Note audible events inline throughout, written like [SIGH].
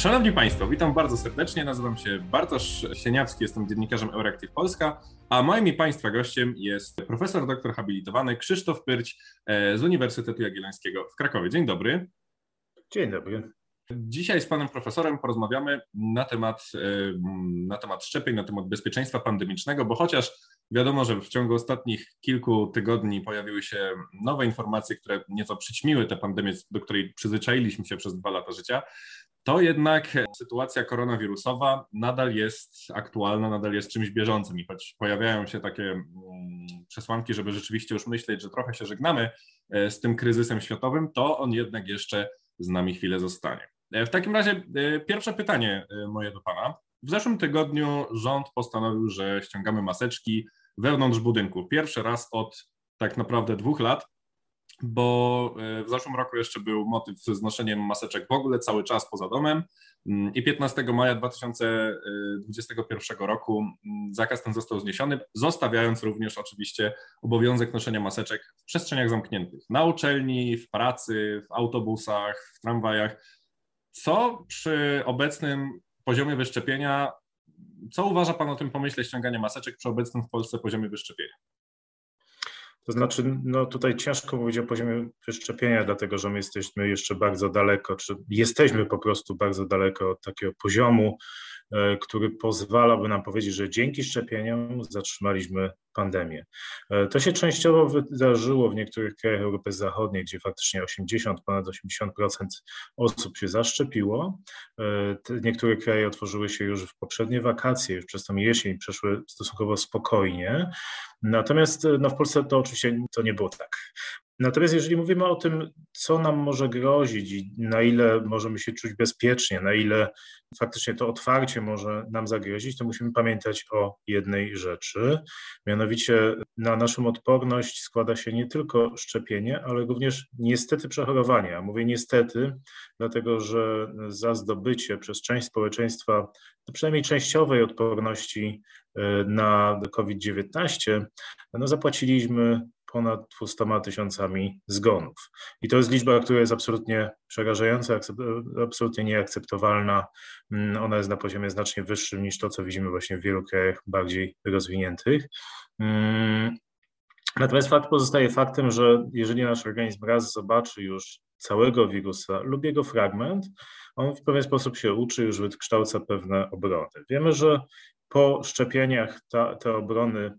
Szanowni Państwo, witam bardzo serdecznie. Nazywam się Bartosz Sieniawski, jestem dziennikarzem Euractiv Polska, a moim i Państwa gościem jest profesor doktor habilitowany Krzysztof Pyrć e, z Uniwersytetu Jagiellońskiego w Krakowie. Dzień dobry. Dzień dobry. Dzisiaj z panem profesorem porozmawiamy na temat, e, na temat szczepień, na temat bezpieczeństwa pandemicznego, bo chociaż wiadomo, że w ciągu ostatnich kilku tygodni pojawiły się nowe informacje, które nieco przyćmiły tę pandemię, do której przyzwyczailiśmy się przez dwa lata życia, to jednak sytuacja koronawirusowa nadal jest aktualna, nadal jest czymś bieżącym i choć pojawiają się takie mm, przesłanki, żeby rzeczywiście już myśleć, że trochę się żegnamy e, z tym kryzysem światowym, to on jednak jeszcze z nami chwilę zostanie. E, w takim razie e, pierwsze pytanie moje do Pana. W zeszłym tygodniu rząd postanowił, że ściągamy maseczki wewnątrz budynku. Pierwszy raz od tak naprawdę dwóch lat bo e, w zeszłym roku jeszcze był motyw z noszeniem maseczek w ogóle cały czas poza domem mm, i 15 maja 2021 roku mm, zakaz ten został zniesiony, zostawiając również oczywiście obowiązek noszenia maseczek w przestrzeniach zamkniętych, na uczelni, w pracy, w autobusach, w tramwajach. Co przy obecnym poziomie wyszczepienia, co uważa Pan o tym pomyśle ściągania maseczek przy obecnym w Polsce poziomie wyszczepienia? To znaczy, no tutaj ciężko mówić o poziomie wyszczepienia, dlatego że my jesteśmy jeszcze bardzo daleko, czy jesteśmy po prostu bardzo daleko od takiego poziomu, który pozwalałby nam powiedzieć, że dzięki szczepieniom zatrzymaliśmy pandemię. E, to się częściowo wydarzyło w niektórych krajach Europy Zachodniej, gdzie faktycznie 80, ponad 80% osób się zaszczepiło. E, niektóre kraje otworzyły się już w poprzednie wakacje, już przez tą jesień przeszły stosunkowo spokojnie. Natomiast e, no, w Polsce to oczywiście to nie było tak. Natomiast jeżeli mówimy o tym, co nam może grozić i na ile możemy się czuć bezpiecznie, na ile faktycznie to otwarcie może nam zagrozić, to musimy pamiętać o jednej rzeczy. Mianowicie na naszą odporność składa się nie tylko szczepienie, ale również niestety przechorowanie. A mówię niestety, dlatego że za zdobycie przez część społeczeństwa przynajmniej częściowej odporności e, na COVID-19, no zapłaciliśmy ponad 200 tysiącami zgonów. I to jest liczba, która jest absolutnie przerażająca, absolutnie nieakceptowalna. Mm, ona jest na poziomie znacznie wyższym niż to, co widzimy właśnie w wielu krajach bardziej rozwiniętych. Mm, natomiast fakt pozostaje faktem, że jeżeli nasz organizm raz zobaczy już całego wirusa lub jego fragment, on w pewien sposób się uczy, już wykształca pewne obrony. Wiemy, że po szczepieniach ta, te obrony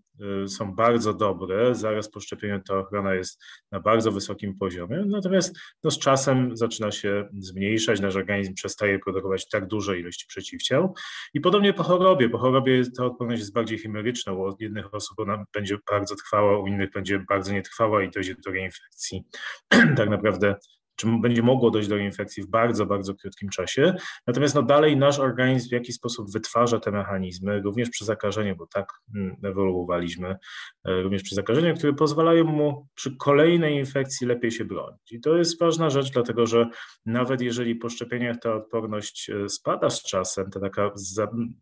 y, są bardzo dobre, zaraz po szczepieniu ta ochrona jest na bardzo wysokim poziomie, natomiast no, z czasem zaczyna się zmniejszać, nasz organizm przestaje produkować tak duże ilości przeciwciał. I podobnie po chorobie. Po chorobie ta odporność jest bardziej chimeryczna, u jednych osób ona będzie bardzo trwała, u innych będzie bardzo nietrwała i dojdzie do reinfekcji [CLEARS THROAT] tak naprawdę czy będzie mogło dojść do infekcji w bardzo, bardzo krótkim czasie. Natomiast no dalej nasz organizm w jakiś sposób wytwarza te mechanizmy, również przy zakażeniu, bo tak mm, ewoluowaliśmy, e, również przy zakażeniu, które pozwalają mu przy kolejnej infekcji lepiej się bronić. I to jest ważna rzecz, dlatego że nawet jeżeli po szczepieniach ta odporność e, spada z czasem, ta taka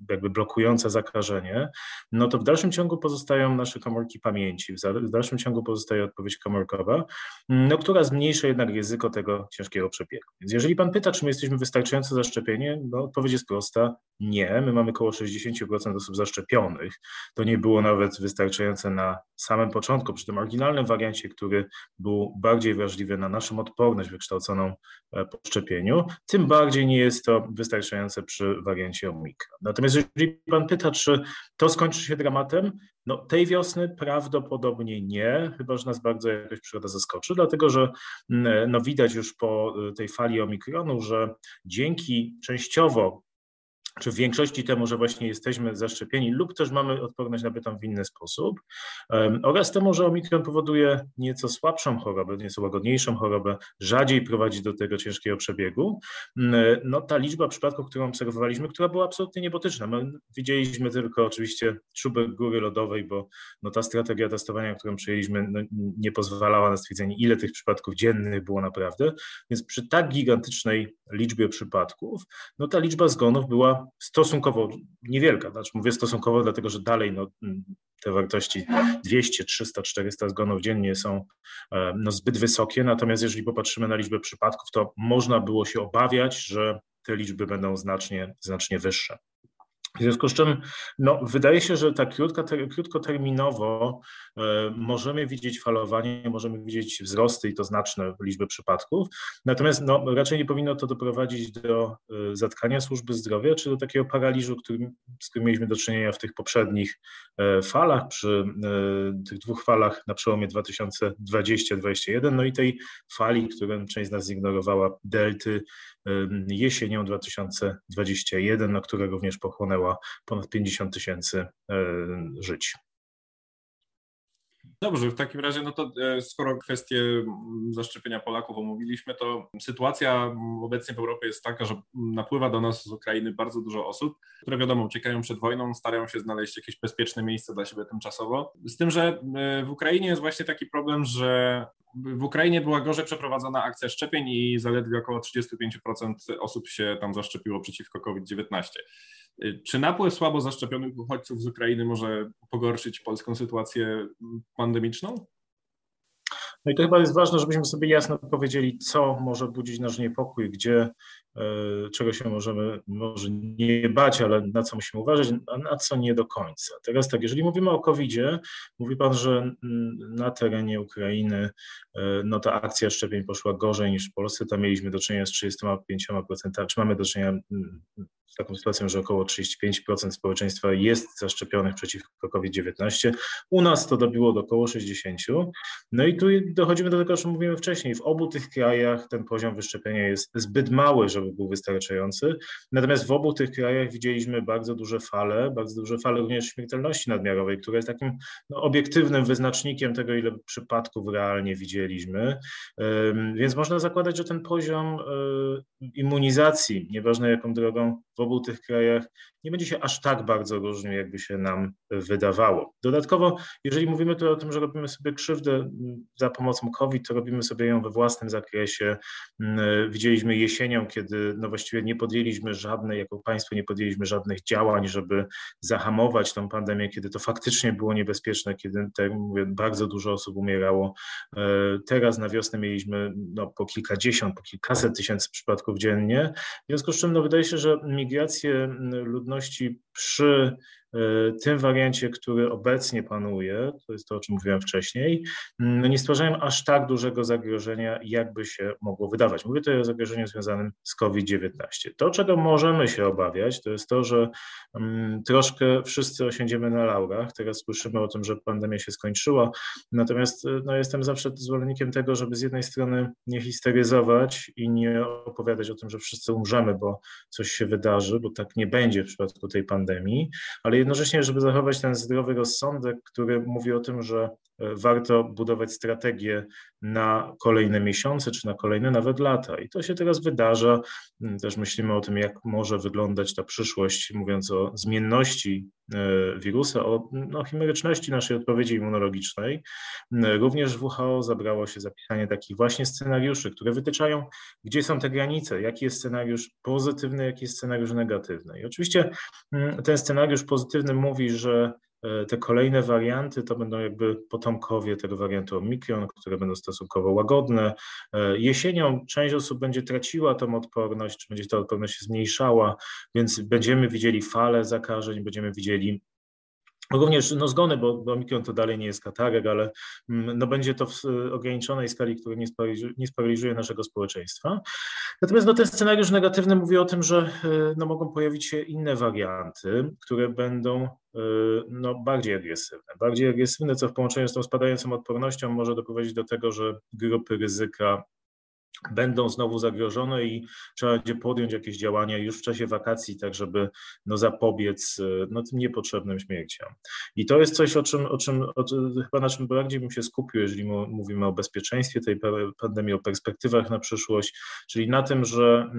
jakby blokująca zakażenie, no to w dalszym ciągu pozostają nasze komórki pamięci, w dalszym ciągu pozostaje odpowiedź komórkowa, no, która zmniejsza jednak ryzyko tego, tego ciężkiego przebiegu. Więc jeżeli pan pyta, czy my jesteśmy wystarczająco zaszczepieni, no odpowiedź jest prosta, nie. My mamy około 60% osób zaszczepionych. To nie było nawet wystarczające na samym początku, przy tym oryginalnym wariancie, który był bardziej wrażliwy na naszą odporność wykształconą e, po szczepieniu, tym bardziej nie jest to wystarczające przy wariancie Omikron. Natomiast jeżeli pan pyta, czy to skończy się dramatem, no, tej wiosny prawdopodobnie nie, chyba że nas bardzo jakaś przygoda zaskoczy, dlatego że mm, no, widać już po y, tej fali omikronu, że dzięki częściowo czy w większości temu, że właśnie jesteśmy zaszczepieni lub też mamy odporność nabytą w inny sposób. Oraz temu, że omikron powoduje nieco słabszą chorobę, nieco łagodniejszą chorobę, rzadziej prowadzi do tego ciężkiego przebiegu, no ta liczba przypadków, którą obserwowaliśmy, która była absolutnie niebotyczna. My widzieliśmy tylko oczywiście czubek góry lodowej, bo no ta strategia testowania, którą przyjęliśmy, no nie pozwalała na stwierdzenie, ile tych przypadków dziennych było naprawdę, więc przy tak gigantycznej liczbie przypadków, no ta liczba zgonów była stosunkowo niewielka. Znaczy mówię stosunkowo, dlatego że dalej no, te wartości 200, 300, 400 zgonów dziennie są e, no, zbyt wysokie. Natomiast jeżeli popatrzymy na liczbę przypadków, to można było się obawiać, że te liczby będą znacznie, znacznie wyższe. W związku z czym no, wydaje się, że tak krótka, krótkoterminowo e, możemy widzieć falowanie, możemy widzieć wzrosty i to znaczne liczby przypadków, natomiast no, raczej nie powinno to doprowadzić do e, zatkania służby zdrowia czy do takiego paraliżu, którym, z którym mieliśmy do czynienia w tych poprzednich e, falach, przy tych dwóch falach na przełomie 2020-2021, no i tej fali, którą część z nas zignorowała, delty jesienią 2021, na które również pochłonęła ponad 50 tysięcy żyć. Dobrze, w takim razie, no to e, skoro kwestię zaszczepienia Polaków omówiliśmy, to sytuacja obecnie w Europie jest taka, że napływa do nas z Ukrainy bardzo dużo osób, które wiadomo uciekają przed wojną, starają się znaleźć jakieś bezpieczne miejsce dla siebie tymczasowo. Z tym, że e, w Ukrainie jest właśnie taki problem, że w Ukrainie była gorzej przeprowadzona akcja szczepień i zaledwie około 35% osób się tam zaszczepiło przeciwko COVID-19. Czy napływ słabo zaszczepionych uchodźców z Ukrainy może pogorszyć polską sytuację pandemiczną? No i to chyba jest ważne, żebyśmy sobie jasno powiedzieli, co może budzić nasz niepokój, gdzie, czego się możemy może nie bać, ale na co musimy uważać, a na co nie do końca. Teraz tak, jeżeli mówimy o COVID-zie, mówi Pan, że na terenie Ukrainy e, no ta akcja szczepień poszła gorzej niż w Polsce, tam mieliśmy do czynienia z 35%, czy mamy do czynienia z taką sytuacją, że około 35% społeczeństwa jest zaszczepionych przeciwko COVID-19. U nas to dobiło do około 60%. No i tu dochodzimy do tego, o czym mówiłem wcześniej. W obu tych krajach ten poziom wyszczepienia jest zbyt mały, żeby był wystarczający. Natomiast w obu tych krajach widzieliśmy bardzo duże fale, bardzo duże fale również śmiertelności nadmiarowej, która jest takim no, obiektywnym wyznacznikiem tego, ile przypadków realnie widzieliśmy. Więc można zakładać, że ten poziom e, immunizacji, nieważne jaką drogą, w obu tych krajach nie będzie się aż tak bardzo różnił, jakby się nam wydawało. Dodatkowo, jeżeli mówimy tu o tym, że robimy sobie krzywdę za pomocą COVID, to robimy sobie ją we własnym zakresie. Mm, widzieliśmy jesienią, kiedy no właściwie nie podjęliśmy żadnej, jako państwo nie podjęliśmy żadnych działań, żeby zahamować tą pandemię, kiedy to faktycznie było niebezpieczne, kiedy, tak mówię, bardzo dużo osób umierało. E, teraz na wiosnę mieliśmy no, po kilkadziesiąt, po kilkaset tysięcy przypadków dziennie. W związku z czym no, wydaje się, że migrację ludności przy E, tym wariancie, który obecnie panuje, to jest to, o czym mówiłem wcześniej, no nie stwarzają aż tak dużego zagrożenia, jakby się mogło wydawać. Mówię tutaj o zagrożeniu związanym z COVID-19. To, czego możemy się obawiać, to jest to, że um, troszkę wszyscy osiądziemy na laurach. Teraz słyszymy o tym, że pandemia się skończyła, natomiast e, no, jestem zawsze zwolennikiem tego, żeby z jednej strony nie histeryzować i nie opowiadać o tym, że wszyscy umrzemy, bo coś się wydarzy, bo tak nie będzie w przypadku tej pandemii, ale jednocześnie, żeby zachować ten zdrowy rozsądek, który mówi o tym, że warto budować strategię na kolejne miesiące, czy na kolejne nawet lata. I to się teraz wydarza. Też myślimy o tym, jak może wyglądać ta przyszłość, mówiąc o zmienności e, wirusa, o no, chimeryczności naszej odpowiedzi immunologicznej. Mm, również WHO zabrało się zapisanie takich właśnie scenariuszy, które wytyczają, gdzie są te granice, jaki jest scenariusz pozytywny, jaki jest scenariusz negatywny. I oczywiście mm, ten scenariusz pozytywny mówi, że E, te kolejne warianty to będą jakby potomkowie tego wariantu Omikron, które będą stosunkowo łagodne. E, jesienią część osób będzie traciła tą odporność, czy będzie ta odporność się zmniejszała, więc będziemy widzieli falę zakażeń, będziemy widzieli Również no, zgony, bo, bo Omikron to dalej nie jest katarek, ale mm, no, będzie to w ograniczonej skali, która nie sparaliżuje, nie naszego społeczeństwa. Natomiast no, ten scenariusz negatywny mówi o tym, że e, no, mogą pojawić się inne warianty, które będą e, no, bardziej agresywne. Bardziej agresywne, co w połączeniu z tą spadającą odpornością może doprowadzić do tego, że grupy ryzyka będą znowu zagrożone i trzeba będzie podjąć jakieś działania już w czasie wakacji, tak żeby no, zapobiec e, no, tym niepotrzebnym śmierciom. I to jest coś, o czym, o czym o, chyba na czym bardziej bym się skupił, jeżeli mówimy o bezpieczeństwie tej pandemii, o perspektywach na przyszłość, czyli na tym, że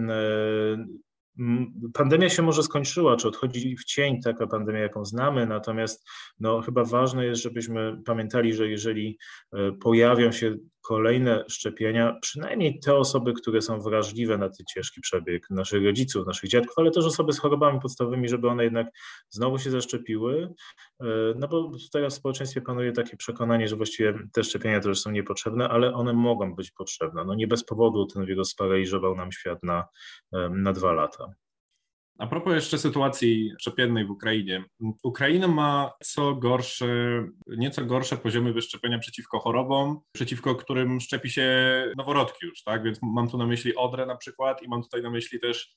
Pandemia się może skończyła, czy odchodzi w cień taka pandemia, jaką znamy, natomiast no, chyba ważne jest, żebyśmy pamiętali, że jeżeli e, pojawią się kolejne szczepienia, przynajmniej te osoby, które są wrażliwe na ten ciężki przebieg, naszych rodziców, naszych dziadków, ale też osoby z chorobami podstawowymi, żeby one jednak znowu się zaszczepiły, e, no bo teraz w społeczeństwie panuje takie przekonanie, że właściwie te szczepienia też są niepotrzebne, ale one mogą być potrzebne. No nie bez powodu ten wirus sparaliżował nam świat na, na dwa lata. A propos jeszcze sytuacji szczepiennej w Ukrainie. Ukraina ma co gorsze, nieco gorsze poziomy wyszczepienia przeciwko chorobom, przeciwko którym szczepi się noworodki już, tak? Więc mam tu na myśli odrę na przykład i mam tutaj na myśli też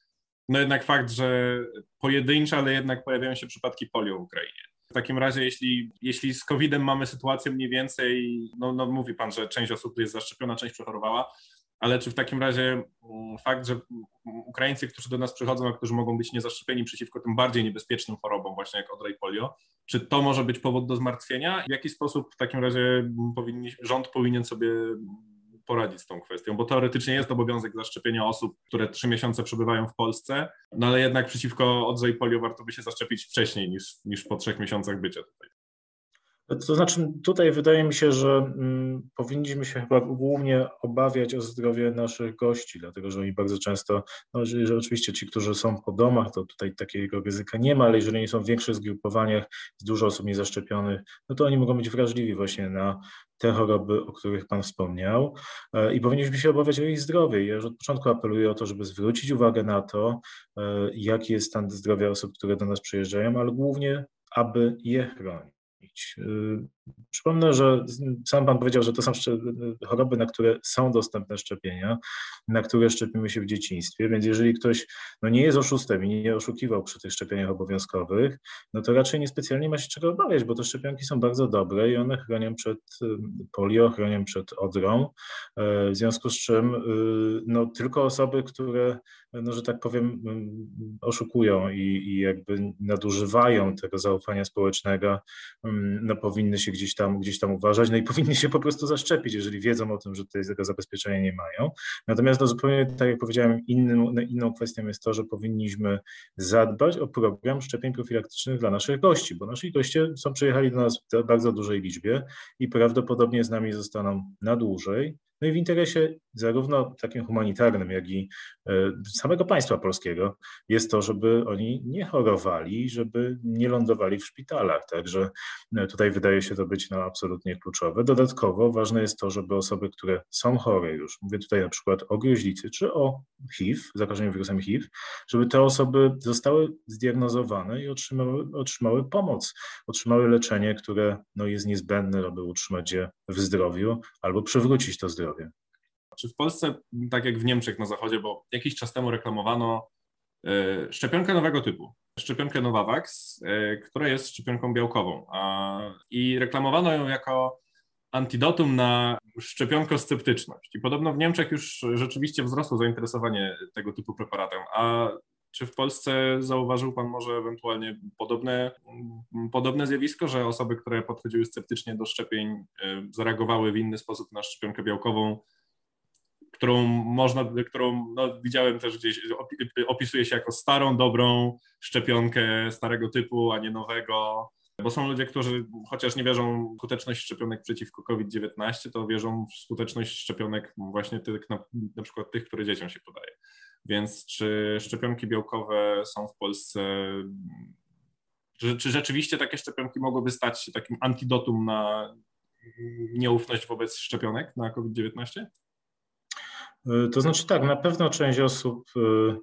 no jednak fakt, że pojedyncze, ale jednak pojawiają się przypadki polio w Ukrainie. W takim razie, jeśli, jeśli z COVID-em mamy sytuację mniej więcej, no, no mówi Pan, że część osób jest zaszczepiona, część przechorowała, ale czy w takim razie mm, fakt, że Ukraińcy, którzy do nas przychodzą, a którzy mogą być niezaszczepieni przeciwko tym bardziej niebezpiecznym chorobom, właśnie jak odra i polio, czy to może być powód do zmartwienia? W jaki sposób w takim razie powinni, rząd powinien sobie poradzić z tą kwestią? Bo teoretycznie jest obowiązek zaszczepienia osób, które trzy miesiące przebywają w Polsce, no ale jednak przeciwko odrze i polio warto by się zaszczepić wcześniej niż, niż po trzech miesiącach bycia tutaj. To znaczy, tutaj wydaje mi się, że mm, powinniśmy się chyba głównie obawiać o zdrowie naszych gości, dlatego że oni bardzo często, no, że, że oczywiście ci, którzy są po domach, to tutaj takiego ryzyka nie ma, ale jeżeli oni są w większych zgrupowaniach, z dużo osób niezaszczepionych, no to oni mogą być wrażliwi właśnie na te choroby, o których Pan wspomniał e, i powinniśmy się obawiać o ich zdrowie. Ja już od początku apeluję o to, żeby zwrócić uwagę na to, e, jaki jest stan zdrowia osób, które do nas przyjeżdżają, ale głównie, aby je chronić. Y, przypomnę, że sam Pan powiedział, że to są choroby, na które są dostępne szczepienia, na które szczepimy się w dzieciństwie, więc jeżeli ktoś no nie jest oszustem i nie oszukiwał przy tych szczepieniach obowiązkowych, no to raczej niespecjalnie ma się czego obawiać, bo te szczepionki są bardzo dobre i one chronią przed y, polio, chronią przed odrą, e, w związku z czym y, no, tylko osoby, które, no, że tak powiem, oszukują i, i jakby nadużywają tego zaufania społecznego, no, powinny się gdzieś tam, gdzieś tam uważać, no i [LAUGHS] powinni się po prostu zaszczepić, jeżeli wiedzą o tym, że tutaj tego zabezpieczenia nie mają. Natomiast no, zupełnie tak jak powiedziałem, innym, inną kwestią jest to, że powinniśmy zadbać o program szczepień profilaktycznych dla naszych gości, bo nasi goście są przyjechali do nas w bardzo dużej liczbie i prawdopodobnie z nami zostaną na dłużej. No i w interesie zarówno takim humanitarnym, jak i e, samego państwa polskiego jest to, żeby oni nie chorowali, żeby nie lądowali w szpitalach. Także e, tutaj wydaje się to być no, absolutnie kluczowe. Dodatkowo ważne jest to, żeby osoby, które są chore już, mówię tutaj na przykład o gruźlicy czy o HIV, zakażeniu wirusem HIV, żeby te osoby zostały zdiagnozowane i otrzymały, otrzymały pomoc, otrzymały leczenie, które no, jest niezbędne, aby utrzymać je w zdrowiu albo przywrócić to zdrowie. Czy w Polsce, tak jak w Niemczech na zachodzie, bo jakiś czas temu reklamowano e, szczepionkę nowego typu, szczepionkę Novavax, e, która jest szczepionką białkową i reklamowano ją jako antidotum na szczepionkosceptyczność. I podobno w Niemczech już rzeczywiście wzrosło zainteresowanie tego typu preparatem. A czy w Polsce zauważył Pan może ewentualnie podobne, podobne zjawisko, że osoby, które podchodziły sceptycznie do szczepień, e, zareagowały w inny sposób na szczepionkę białkową, którą można, którą no, widziałem też gdzieś, opisuje się jako starą, dobrą szczepionkę starego typu, a nie nowego. Bo są ludzie, którzy chociaż nie wierzą w skuteczność szczepionek przeciwko COVID-19, to wierzą w skuteczność szczepionek właśnie tych, na, na przykład tych, które dzieciom się podaje. Więc czy szczepionki białkowe są w Polsce, czy, czy rzeczywiście takie szczepionki mogłyby stać się takim antidotum na nieufność wobec szczepionek na COVID-19? Y, to znaczy tak, na pewno część osób y,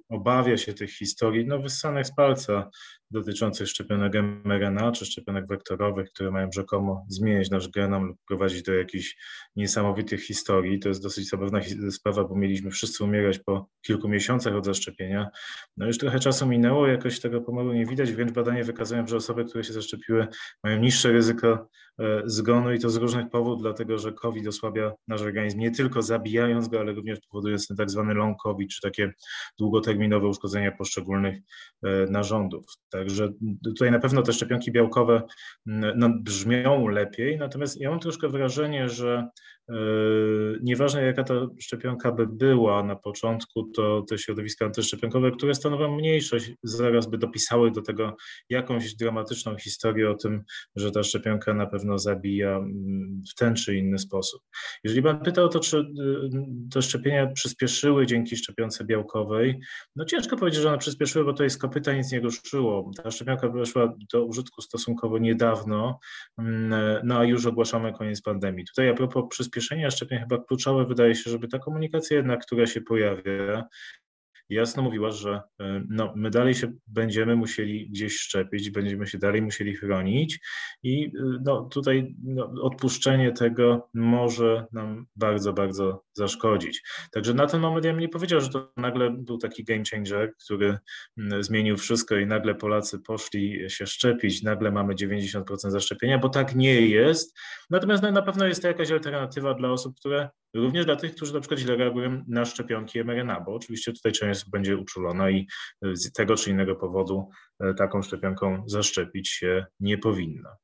obawia się tych historii, no wyssanych z palca dotyczących szczepionek mRNA czy szczepionek wektorowych, które mają rzekomo zmieniać nasz genom lub prowadzić do jakichś niesamowitych historii. To jest dosyć zabawna sprawa, bo mieliśmy wszyscy umierać po kilku miesiącach od zaszczepienia. No już trochę czasu minęło, jakoś tego pomalu nie widać, więc badania wykazują, że osoby, które się zaszczepiły, mają niższe ryzyko e, zgonu i to z różnych powodów, dlatego że COVID osłabia nasz organizm, nie tylko zabijając go, ale również powodując ten tak zwany long COVID, czy takie długoterminowe uszkodzenia poszczególnych e, narządów. Także tutaj na pewno te szczepionki białkowe no, brzmią lepiej, natomiast ja mam troszkę wrażenie, że Yy, nieważne jaka ta szczepionka by była na początku, to te środowiska antyszczepionkowe, które stanowią mniejszość, zaraz by dopisały do tego jakąś dramatyczną historię o tym, że ta szczepionka na pewno zabija mm, w ten czy inny sposób. Jeżeli pan pytał o to, czy y, te szczepienia przyspieszyły dzięki szczepionce białkowej, no ciężko powiedzieć, że one przyspieszyły, bo to jest kopyta nic nie ruszyło. Ta szczepionka weszła do użytku stosunkowo niedawno, mm, no a już ogłaszamy koniec pandemii. Tutaj a propos przyspieszenia szczepień chyba kluczowe wydaje się, żeby ta komunikacja jednak, która się pojawia, jasno mówiła, że e, no, my dalej się będziemy musieli gdzieś szczepić, będziemy się dalej musieli chronić i e, no, tutaj no, odpuszczenie tego może nam bardzo, bardzo zaszkodzić. Także na ten moment ja bym nie powiedział, że to nagle był taki game changer, który zmienił wszystko i nagle Polacy poszli się szczepić, nagle mamy 90% zaszczepienia, bo tak nie jest. Natomiast no, na pewno jest to jakaś alternatywa dla osób, które również dla tych, którzy na przykład źle reagują na szczepionki mRNA, bo oczywiście tutaj część będzie uczulona i z tego czy innego powodu e, taką szczepionką zaszczepić się nie powinna.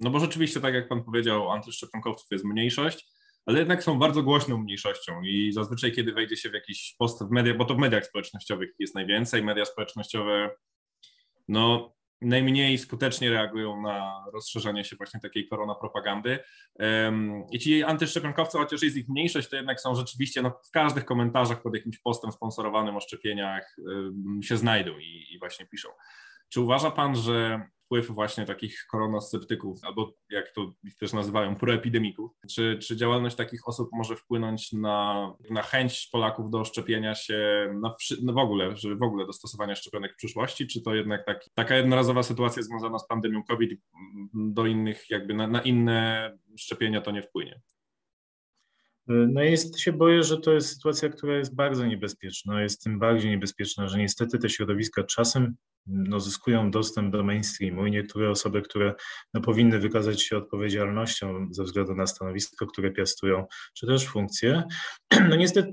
No bo rzeczywiście, tak jak Pan powiedział, antyszczepionkowców jest mniejszość, ale jednak są bardzo głośną mniejszością i zazwyczaj, kiedy wejdzie się w jakiś post w mediach, bo to w mediach społecznościowych jest najwięcej, media społecznościowe no najmniej skutecznie reagują na rozszerzanie się właśnie takiej koronapropagandy. I ci antyszczepionkowcy, chociaż jest ich mniejszość, to jednak są rzeczywiście no, w każdych komentarzach pod jakimś postem sponsorowanym o szczepieniach się znajdą i, i właśnie piszą. Czy uważa Pan, że wpływ właśnie takich koronasceptyków, albo jak to też nazywają, proepidemików. Czy, czy działalność takich osób może wpłynąć na, na chęć Polaków do szczepienia się na, no w ogóle, że w ogóle do stosowania szczepionek w przyszłości, czy to jednak tak, taka jednorazowa sytuacja związana z pandemią COVID do innych, jakby na, na inne szczepienia to nie wpłynie? No jest się boję, że to jest sytuacja, która jest bardzo niebezpieczna. Jest tym bardziej niebezpieczna, że niestety te środowiska czasem no, zyskują dostęp do mainstreamu i niektóre osoby, które no, powinny wykazać się odpowiedzialnością ze względu na stanowisko, które piastują, czy też funkcje, [CLEARS THROAT] no niestety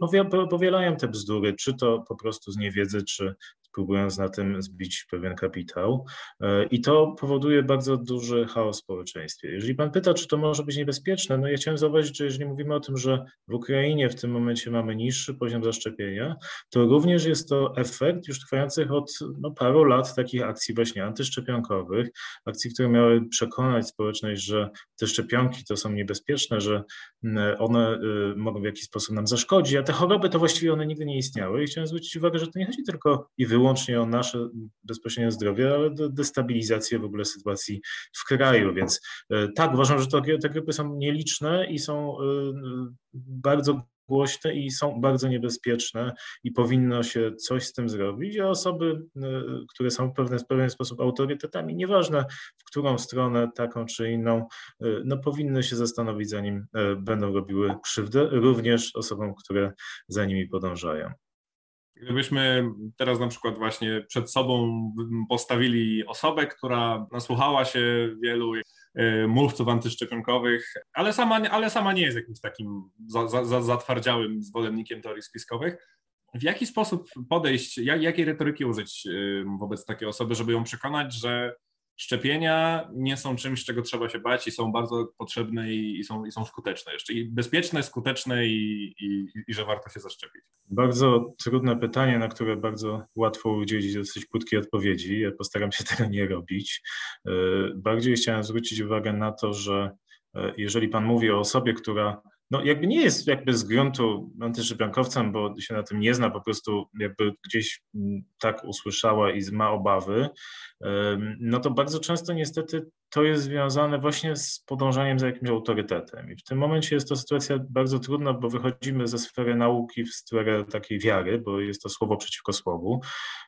powielają te bzdury, czy to po prostu z niewiedzy, czy próbując na tym zbić pewien kapitał. E, I to powoduje bardzo duży chaos w społeczeństwie. Jeżeli pan pyta, czy to może być niebezpieczne, no ja chciałem zauważyć, że jeżeli mówimy o tym, że w Ukrainie w tym momencie mamy niższy poziom zaszczepienia, to również jest to efekt już trwających od no, paru lat takich akcji właśnie antyszczepionkowych, akcji, które miały przekonać społeczność, że te szczepionki to są niebezpieczne, że one y, mogą w jakiś sposób nam zaszkodzić, a te choroby to właściwie one nigdy nie istniały. I chciałem zwrócić uwagę, że to nie chodzi tylko i wyłącznie wyłącznie o nasze bezpośrednie zdrowie, ale destabilizację w ogóle sytuacji w kraju. Więc e, tak, uważam, że to, te grupy są nieliczne i są e, bardzo głośne i są bardzo niebezpieczne i powinno się coś z tym zrobić, a osoby, e, które są w pewien, w pewien sposób autorytetami, nieważne w którą stronę, taką czy inną, no powinny się zastanowić, zanim będą robiły krzywdę, również osobom, które za nimi podążają. Gdybyśmy teraz na przykład właśnie przed sobą postawili osobę, która nasłuchała się wielu e, mówców antyszczepionkowych, ale sama, ale sama nie jest jakimś takim za, za, zatwardziałym zwolennikiem teorii spiskowych. W jaki sposób podejść, jak, jakiej retoryki użyć e, wobec takiej osoby, żeby ją przekonać, że szczepienia nie są czymś, czego trzeba się bać i są bardzo potrzebne i, i są, i są skuteczne jeszcze. I bezpieczne, skuteczne i, i, i, że warto się zaszczepić. Bardzo trudne pytanie, na które bardzo łatwo udzielić dosyć krótkiej odpowiedzi. Ja postaram się [LAUGHS] tego nie robić. E, bardziej chciałem zwrócić uwagę na to, że e, jeżeli Pan mówi o osobie, która no jakby nie jest jakby z gruntu antyszczepionkowcem, bo się na tym nie zna, po prostu jakby gdzieś mm, tak usłyszała i ma obawy, no to bardzo często niestety to jest związane właśnie z podążaniem za jakimś autorytetem. I w tym momencie jest to sytuacja bardzo trudna, bo wychodzimy ze sfery nauki w sferę takiej wiary, bo jest to słowo przeciwko słowu.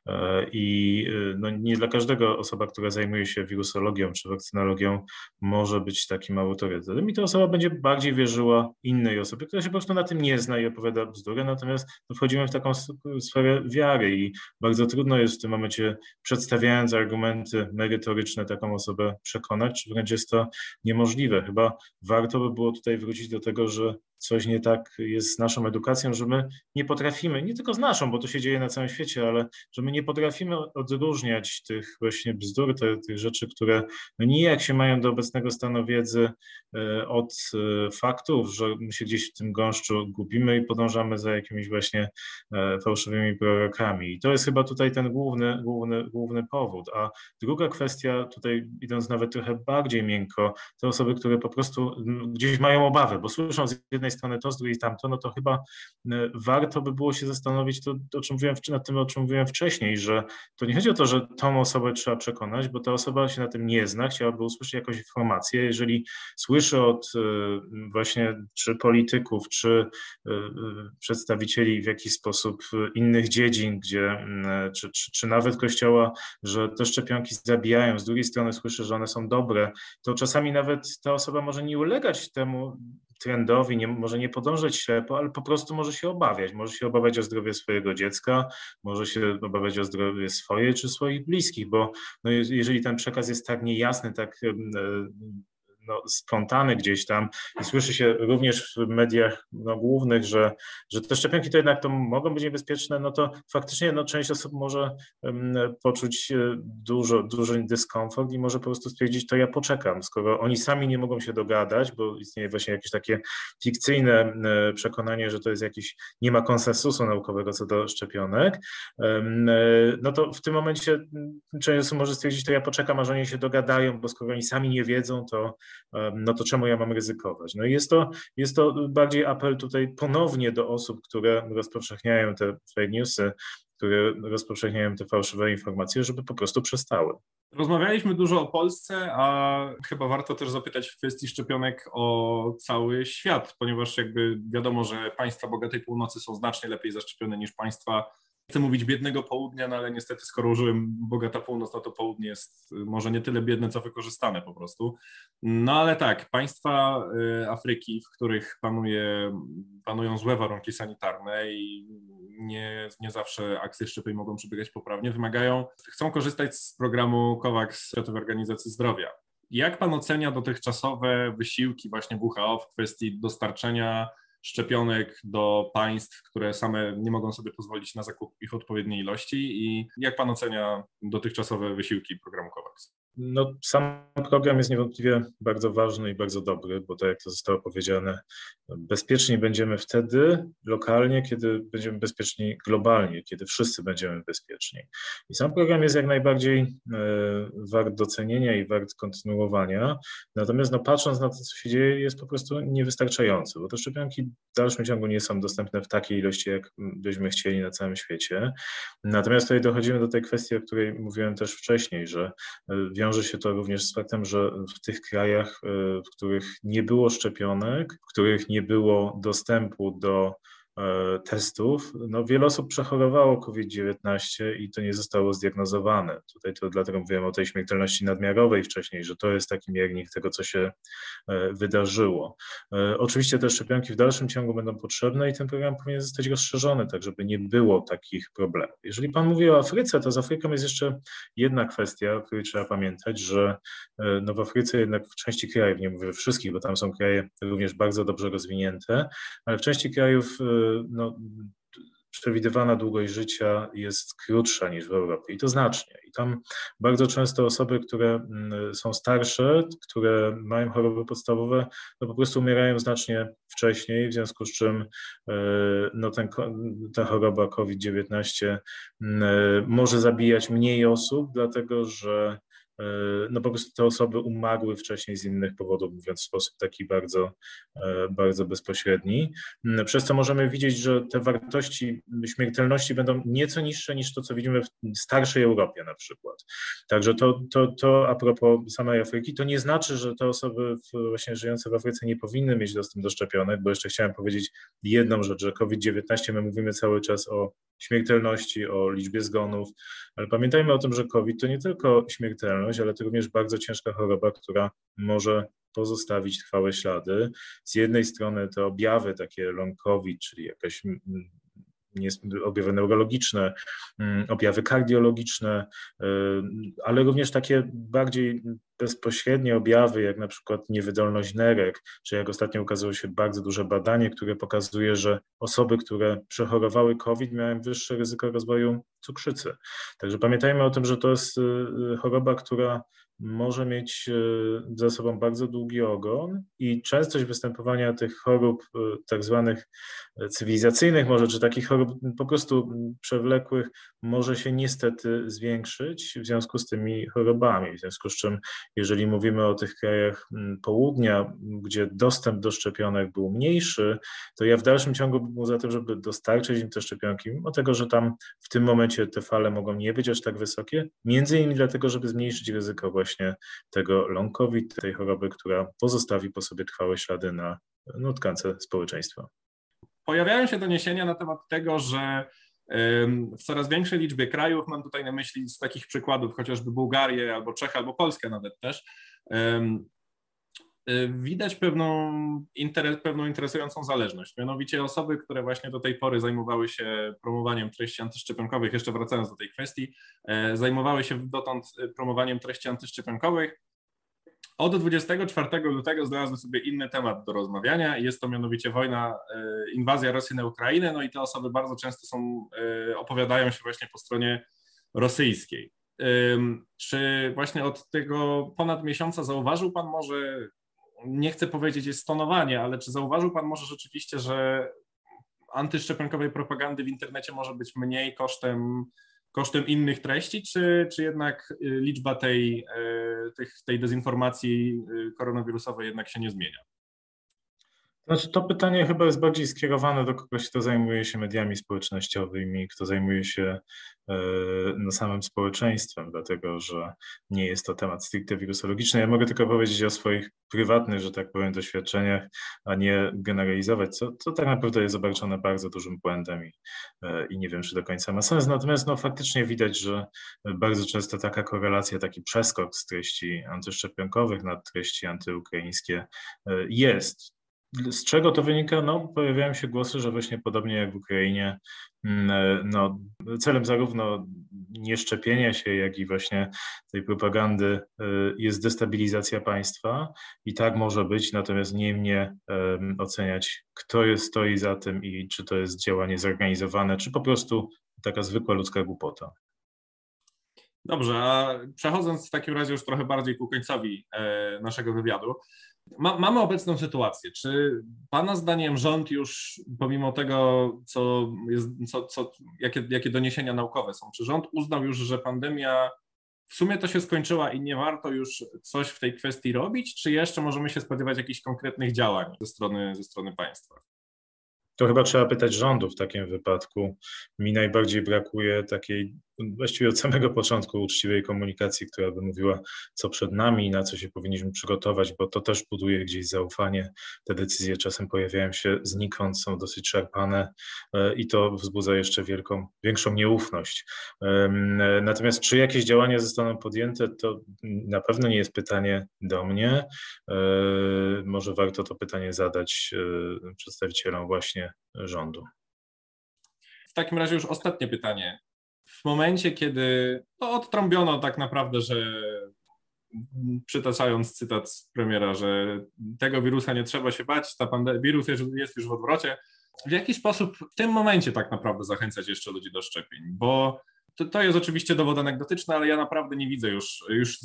E, I e, no nie dla każdego osoba, która zajmuje się wirusologią czy wakcynologią, może być takim autorytetem. I ta osoba będzie bardziej wierzyła innej osobie, która się po prostu na tym nie zna i opowiada bzdurę. Natomiast no, wchodzimy w taką sferę wiary i bardzo trudno jest w tym momencie, przedstawiając argumenty merytoryczne, taką osobę przekonać, czy wręcz jest to niemożliwe. Chyba warto by było tutaj wrócić do tego, że coś nie tak jest z naszą edukacją, że my nie potrafimy, nie tylko z naszą, bo to się dzieje na całym świecie, ale że my nie potrafimy odróżniać tych właśnie bzdur, te, tych rzeczy, które no nijak się mają do obecnego stanu wiedzy e, od e, faktów, że my się gdzieś w tym gąszczu gubimy i podążamy za jakimiś właśnie e, fałszywymi prorokami. I to jest chyba tutaj ten główny, główny, główny powód. A druga kwestia, tutaj idąc nawet trochę bardziej miękko, te osoby, które po prostu gdzieś mają obawy, bo słyszą z jednej strony to, z drugiej tamto, no to chyba warto by było się zastanowić to, o czym mówiłem, nad tym, o czym mówiłem wcześniej, że to nie chodzi o to, że tą osobę trzeba przekonać, bo ta osoba się na tym nie zna, chciałaby usłyszeć jakąś informację. Jeżeli słyszy od e, właśnie czy polityków, czy e, e, przedstawicieli w jakiś sposób innych dziedzin, gdzie, czy, czy, czy nawet kościoła, że te szczepionki zabijają, z drugiej strony słyszy, że one są dobre, to czasami nawet ta osoba może nie ulegać temu trendowi, nie, może nie podążać ślepo, ale po prostu może się obawiać. Może się obawiać o zdrowie swojego dziecka, może się obawiać o zdrowie swoje czy swoich bliskich, bo no, jeżeli ten przekaz jest tak niejasny, tak no, spontany gdzieś tam. I słyszy się również w mediach no, głównych, że, że te szczepionki to jednak to mogą być niebezpieczne, no to faktycznie no, część osób może um, poczuć e, dużo, duży dyskomfort i może po prostu stwierdzić, to ja poczekam, skoro oni sami nie mogą się dogadać, bo istnieje właśnie jakieś takie fikcyjne e, przekonanie, że to jest jakiś, nie ma konsensusu naukowego co do szczepionek, um, no to w tym momencie część osób może stwierdzić, to ja poczekam, aż oni się dogadają, bo skoro oni sami nie wiedzą, to no to czemu ja mam ryzykować? No i jest to, jest to bardziej apel tutaj ponownie do osób, które rozpowszechniają te fake newsy, które rozpowszechniają te fałszywe informacje, żeby po prostu przestały. Rozmawialiśmy dużo o Polsce, a chyba warto też zapytać w kwestii szczepionek o cały świat, ponieważ jakby wiadomo, że państwa bogatej północy są znacznie lepiej zaszczepione niż państwa chcę mówić biednego południa, no ale niestety skoro użyłem bogata północ, no to południe jest y, może nie tyle biedne, co wykorzystane po prostu. No ale tak, państwa y, Afryki, w których panuje, panują złe warunki sanitarne i nie, nie zawsze akcje szczepień mogą przebiegać poprawnie, wymagają, chcą korzystać z programu COVAX Światowej Organizacji Zdrowia. Jak pan ocenia dotychczasowe wysiłki właśnie WHO w kwestii dostarczenia szczepionek do państw, które same nie mogą sobie pozwolić na zakup ich odpowiedniej ilości i jak pan ocenia dotychczasowe wysiłki programu COVAX? No, sam program jest niewątpliwie bardzo ważny i bardzo dobry, bo tak jak to zostało powiedziane, bezpieczni będziemy wtedy lokalnie, kiedy będziemy bezpieczni globalnie, kiedy wszyscy będziemy bezpieczni. I sam program jest jak najbardziej e, wart docenienia i wart kontynuowania. Natomiast no, patrząc na to, co się dzieje, jest po prostu niewystarczający, bo te szczepionki w dalszym ciągu nie są dostępne w takiej ilości, jak byśmy chcieli na całym świecie. Natomiast tutaj dochodzimy do tej kwestii, o której mówiłem też wcześniej, że e, wiąże się to również z faktem, że w tych krajach, e, w których nie było szczepionek, w których nie było dostępu do testów, no wiele osób przechorowało COVID-19 i to nie zostało zdiagnozowane. Tutaj to dlatego mówiłem o tej śmiertelności nadmiarowej wcześniej, że to jest taki miernik tego, co się e, wydarzyło. E, oczywiście te szczepionki w dalszym ciągu będą potrzebne i ten program powinien zostać rozszerzony, tak żeby nie było takich problemów. Jeżeli Pan mówi o Afryce, to z Afryką jest jeszcze jedna kwestia, o której trzeba pamiętać, że no w Afryce jednak w części krajów, nie mówię wszystkich, bo tam są kraje również bardzo dobrze rozwinięte, ale w części krajów no, przewidywana długość życia jest krótsza niż w Europie i to znacznie. I tam bardzo często osoby, które mm, są starsze, które mają choroby podstawowe, no po prostu umierają znacznie wcześniej, w związku z czym e, no ten, ta choroba COVID-19 mm, e, może zabijać mniej osób, dlatego że no po prostu te osoby umarły wcześniej z innych powodów, mówiąc w sposób taki bardzo, e, bardzo bezpośredni. Mm, przez co możemy widzieć, że te wartości śmiertelności będą nieco niższe niż to, co widzimy w starszej Europie na przykład. Także to, to, to a propos samej Afryki, to nie znaczy, że te osoby właśnie żyjące w Afryce nie powinny mieć dostęp do szczepionek, bo jeszcze chciałem powiedzieć jedną rzecz, że COVID-19, my mówimy cały czas o śmiertelności, o liczbie zgonów, ale pamiętajmy o tym, że COVID to nie tylko śmiertelność, ale to również bardzo ciężka choroba, która może pozostawić trwałe ślady. Z jednej strony te objawy takie long COVID, czyli jakaś objawy neurologiczne, mm, objawy kardiologiczne, y, ale również takie bardziej bezpośrednie objawy, jak na przykład niewydolność nerek, czy jak ostatnio ukazało się bardzo duże badanie, które pokazuje, że osoby, które przechorowały COVID, miały wyższe ryzyko rozwoju cukrzycy. Także pamiętajmy o tym, że to jest choroba, która może mieć e, za sobą bardzo długi ogon i częstość występowania tych chorób e, tak zwanych e, cywilizacyjnych może, czy takich chorób po prostu przewlekłych może się niestety zwiększyć w związku z tymi chorobami. W związku z czym, jeżeli mówimy o tych krajach południa, gdzie dostęp do szczepionek był mniejszy, to ja w dalszym ciągu bym za tym, żeby dostarczyć im te szczepionki, mimo tego, że tam w tym momencie te fale mogą nie być aż tak wysokie, między innymi dlatego, żeby zmniejszyć ryzyko właśnie tego long COVID, tej choroby, która pozostawi po sobie trwałe ślady na no, tkance społeczeństwa. Pojawiają się doniesienia na temat tego, że w coraz większej liczbie krajów, mam tutaj na myśli z takich przykładów chociażby Bułgarię albo Czechy albo Polskę nawet też, widać pewną, interes, pewną interesującą zależność. Mianowicie osoby, które właśnie do tej pory zajmowały się promowaniem treści antyszczepionkowych, jeszcze wracając do tej kwestii, e, zajmowały się dotąd promowaniem treści antyszczepionkowych. Od 24 lutego znalazły sobie inny temat do rozmawiania. Jest to mianowicie wojna, e, inwazja Rosji na Ukrainę. No i te osoby bardzo często są, e, opowiadają się właśnie po stronie rosyjskiej. Czy właśnie od tego ponad miesiąca zauważył Pan może nie chcę powiedzieć jest stonowanie, ale czy zauważył Pan może rzeczywiście, że antyszczepionkowej propagandy w internecie może być mniej kosztem, kosztem innych treści, czy, czy jednak y, liczba tej, y, tej dezinformacji y, koronawirusowej jednak się nie zmienia? Znaczy, to pytanie chyba jest bardziej skierowane do kogoś, kto zajmuje się mediami społecznościowymi, kto zajmuje się e, no, samym społeczeństwem, dlatego że nie jest to temat stricte wirusologiczny. Ja mogę tylko powiedzieć o swoich prywatnych, że tak powiem, doświadczeniach, a nie generalizować, co, co tak naprawdę jest obarczone bardzo dużym błędem i, e, i nie wiem, czy do końca ma sens. Natomiast no, faktycznie widać, że bardzo często taka korelacja, taki przeskok z treści antyszczepionkowych na treści antyukraińskie e, jest. Z czego to wynika? No, pojawiają się głosy, że właśnie podobnie jak w Ukrainie, mm, no, celem zarówno nieszczepienia się, jak i właśnie tej propagandy e, jest destabilizacja państwa i tak może być, natomiast nie mnie oceniać, kto jest, stoi za tym i czy to jest działanie zorganizowane, czy po prostu taka zwykła ludzka głupota. Dobrze, a przechodząc w takim razie już trochę bardziej ku końcowi e, naszego wywiadu, Ma, mamy obecną sytuację. Czy Pana zdaniem rząd już, pomimo tego, co jest, co, co, jakie, jakie doniesienia naukowe są, czy rząd uznał już, że pandemia w sumie to się skończyła i nie warto już coś w tej kwestii robić, czy jeszcze możemy się spodziewać jakichś konkretnych działań ze strony, ze strony państwa? To chyba trzeba pytać rządu w takim wypadku. Mi najbardziej brakuje takiej właściwie od samego początku uczciwej komunikacji, która by mówiła, co przed nami, na co się powinniśmy przygotować, bo to też buduje gdzieś zaufanie. Te decyzje czasem pojawiają się znikąd, są dosyć szarpane e, i to wzbudza jeszcze wielką, większą nieufność. Natomiast czy jakieś działania zostaną podjęte, to na pewno nie jest pytanie do mnie. E, może warto to pytanie zadać e, przedstawicielom właśnie rządu. W takim razie już ostatnie pytanie w momencie, kiedy no, odtrąbiono tak naprawdę, że przytaczając cytat z premiera, że tego wirusa nie trzeba się bać, ta pandemia, wirus jest, jest już w odwrocie, w jaki sposób w tym momencie tak naprawdę zachęcać jeszcze ludzi do szczepień? Bo to, to jest oczywiście dowód anegdotyczny, ale ja naprawdę nie widzę już, już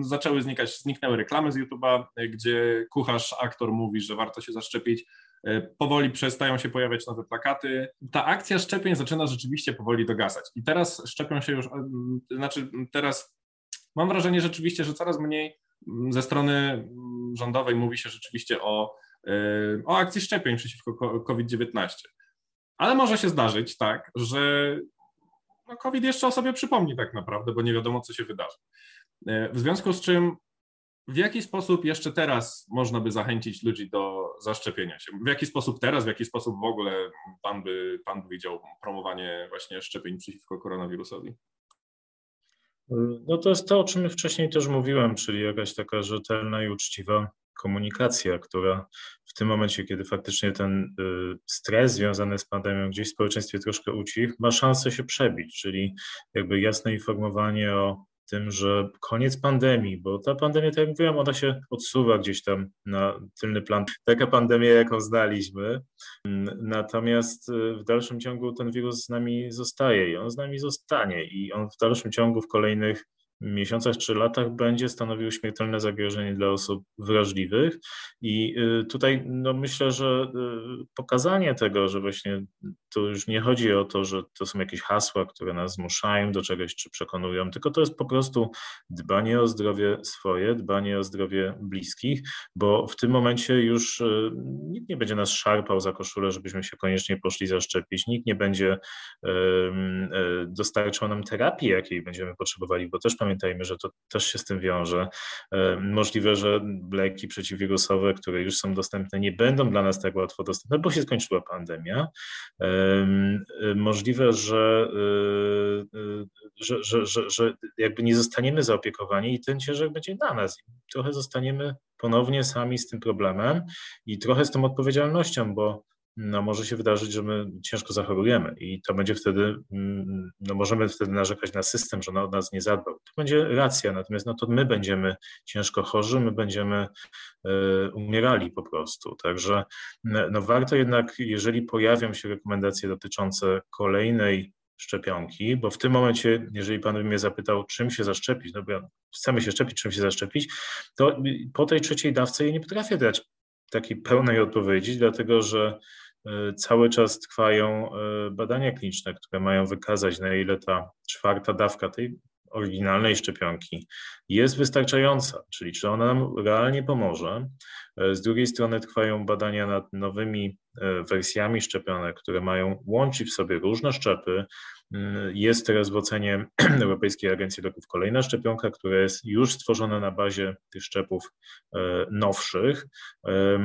zaczęły znikać, zniknęły reklamy z YouTube'a, gdzie kucharz, aktor mówi, że warto się zaszczepić. E, powoli przestają się pojawiać nowe plakaty. Ta akcja szczepień zaczyna rzeczywiście powoli dogasać. I teraz szczepią się już, e, znaczy teraz mam wrażenie rzeczywiście, że coraz mniej ze strony rządowej mówi się rzeczywiście o, e, o akcji szczepień przeciwko COVID-19. Ale może się zdarzyć tak, że no COVID jeszcze o sobie przypomni tak naprawdę, bo nie wiadomo, co się wydarzy. W związku z czym w jaki sposób jeszcze teraz można by zachęcić ludzi do zaszczepienia się? W jaki sposób teraz, w jaki sposób w ogóle pan by, pan by widział promowanie właśnie szczepień przeciwko koronawirusowi? No to jest to, o czym wcześniej też mówiłem, czyli jakaś taka rzetelna i uczciwa komunikacja, która w tym momencie, kiedy faktycznie ten stres związany z pandemią gdzieś w społeczeństwie troszkę ucichł, ma szansę się przebić, czyli jakby jasne informowanie o tym, że koniec pandemii, bo ta pandemia, tak jak mówiłem, ona się odsuwa gdzieś tam na tylny plan. Taka pandemia, jaką znaliśmy. Natomiast y, w dalszym ciągu ten wirus z nami zostaje i on z nami zostanie i on w dalszym ciągu w kolejnych miesiącach czy latach będzie stanowił śmiertelne zagrożenie dla osób wrażliwych. I y, tutaj no myślę, że y, pokazanie tego, że właśnie to już nie chodzi o to, że to są jakieś hasła, które nas zmuszają do czegoś czy przekonują, tylko to jest po prostu dbanie o zdrowie swoje, dbanie o zdrowie bliskich, bo w tym momencie już y, nikt nie będzie nas szarpał za koszulę, żebyśmy się koniecznie poszli zaszczepić, nikt nie będzie dostarczał nam terapii, jakiej będziemy potrzebowali, bo też pamiętajmy, że to też się z tym wiąże. E, możliwe, że leki przeciwwirusowe, które już są dostępne, nie będą dla nas tak łatwo dostępne, bo się skończyła pandemia. E, e, możliwe, że, że, że, że, że jakby nie zostaniemy zaopiekowani i ten ciężar będzie na nas. Trochę zostaniemy ponownie sami z tym problemem i trochę z tą odpowiedzialnością, bo no może się wydarzyć, że my ciężko zachorujemy i to będzie wtedy, mm, no możemy wtedy narzekać na system, że on o nas nie zadbał. To będzie racja, natomiast no to my będziemy ciężko chorzy, my będziemy y, umierali po prostu. Także no warto jednak, jeżeli pojawią się rekomendacje dotyczące kolejnej szczepionki, bo w tym momencie, jeżeli Pan by mnie zapytał, czym się zaszczepić, no bo chcemy się szczepić, czym się zaszczepić, to po tej trzeciej dawce ja nie potrafię dać takiej pełnej odpowiedzi, dlatego że cały czas trwają e, badania kliniczne, które mają wykazać, na ile ta czwarta dawka tej oryginalnej szczepionki jest wystarczająca, czyli czy ona nam realnie pomoże. E, z drugiej strony trwają badania nad nowymi wersjami szczepionek, które mają łączyć w sobie różne szczepy, Mm, jest teraz w ocenie [CLEARS THROAT] Europejskiej Agencji Leków kolejna szczepionka, która jest już stworzona na bazie tych szczepów e, nowszych. E,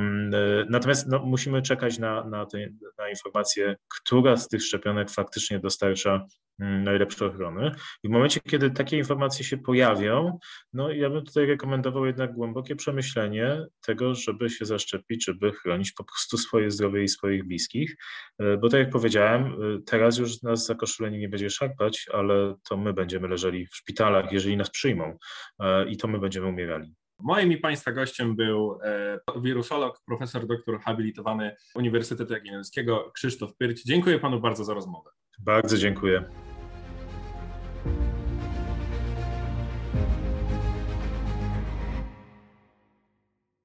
natomiast no, musimy czekać na, na, te, na informację, która z tych szczepionek faktycznie dostarcza Mm, najlepsze ochrony. I w momencie, kiedy takie informacje się pojawią, no ja bym tutaj rekomendował jednak głębokie przemyślenie tego, żeby się zaszczepić, żeby chronić po prostu swoje zdrowie i swoich bliskich, e, bo tak jak powiedziałem, e, teraz już nas zakoszulenie nie będzie szarpać, ale to my będziemy leżeli w szpitalach, jeżeli nas przyjmą e, i to my będziemy umierali. Moim i Państwa gościem był wirusolog, profesor doktor habilitowany Uniwersytetu Jagiellońskiego Krzysztof Pyrć. Dziękuję Panu bardzo za rozmowę. Bardzo dziękuję.